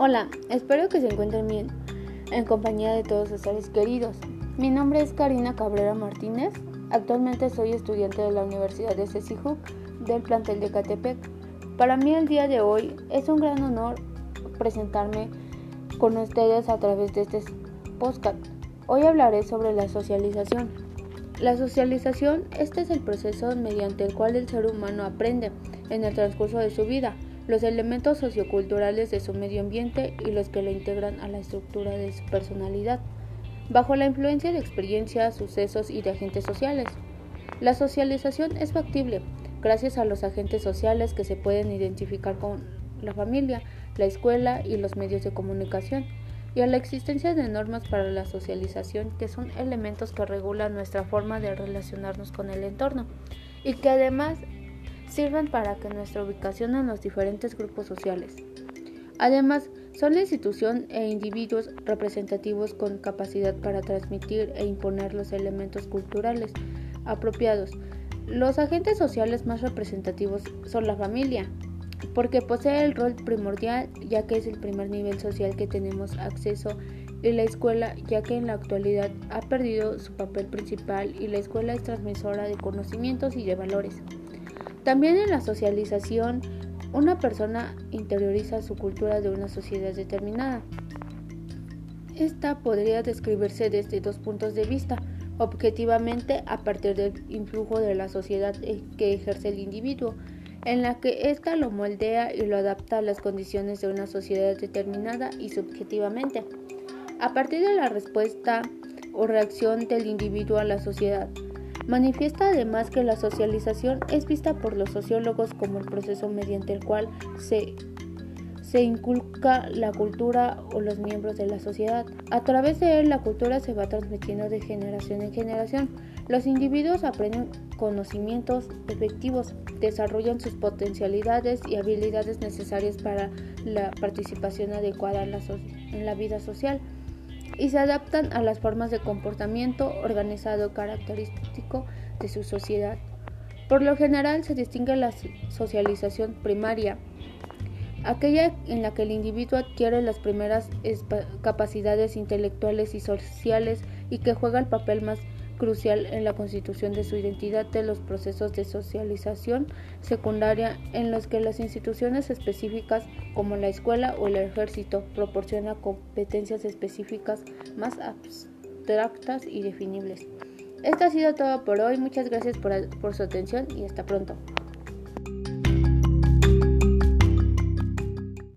Hola, espero que se encuentren bien en compañía de todos sus seres queridos. Mi nombre es Karina Cabrera Martínez. Actualmente soy estudiante de la Universidad de CECIJUC del plantel de Catepec. Para mí el día de hoy es un gran honor presentarme con ustedes a través de este podcast. Hoy hablaré sobre la socialización. La socialización, este es el proceso mediante el cual el ser humano aprende en el transcurso de su vida los elementos socioculturales de su medio ambiente y los que lo integran a la estructura de su personalidad, bajo la influencia de experiencias, sucesos y de agentes sociales. La socialización es factible gracias a los agentes sociales que se pueden identificar con la familia, la escuela y los medios de comunicación, y a la existencia de normas para la socialización que son elementos que regulan nuestra forma de relacionarnos con el entorno y que además sirven para que nuestra ubicación en los diferentes grupos sociales. Además, son la institución e individuos representativos con capacidad para transmitir e imponer los elementos culturales apropiados. Los agentes sociales más representativos son la familia, porque posee el rol primordial ya que es el primer nivel social que tenemos acceso y la escuela ya que en la actualidad ha perdido su papel principal y la escuela es transmisora de conocimientos y de valores. También en la socialización, una persona interioriza su cultura de una sociedad determinada. Esta podría describirse desde dos puntos de vista. Objetivamente, a partir del influjo de la sociedad que ejerce el individuo, en la que ésta lo moldea y lo adapta a las condiciones de una sociedad determinada y subjetivamente, a partir de la respuesta o reacción del individuo a la sociedad. Manifiesta además que la socialización es vista por los sociólogos como el proceso mediante el cual se, se inculca la cultura o los miembros de la sociedad. A través de él la cultura se va transmitiendo de generación en generación. Los individuos aprenden conocimientos efectivos, desarrollan sus potencialidades y habilidades necesarias para la participación adecuada en la, en la vida social y se adaptan a las formas de comportamiento organizado característico de su sociedad. Por lo general se distingue la socialización primaria, aquella en la que el individuo adquiere las primeras capacidades intelectuales y sociales y que juega el papel más crucial en la constitución de su identidad de los procesos de socialización secundaria en los que las instituciones específicas como la escuela o el ejército proporcionan competencias específicas más abstractas y definibles. Esto ha sido todo por hoy, muchas gracias por, por su atención y hasta pronto.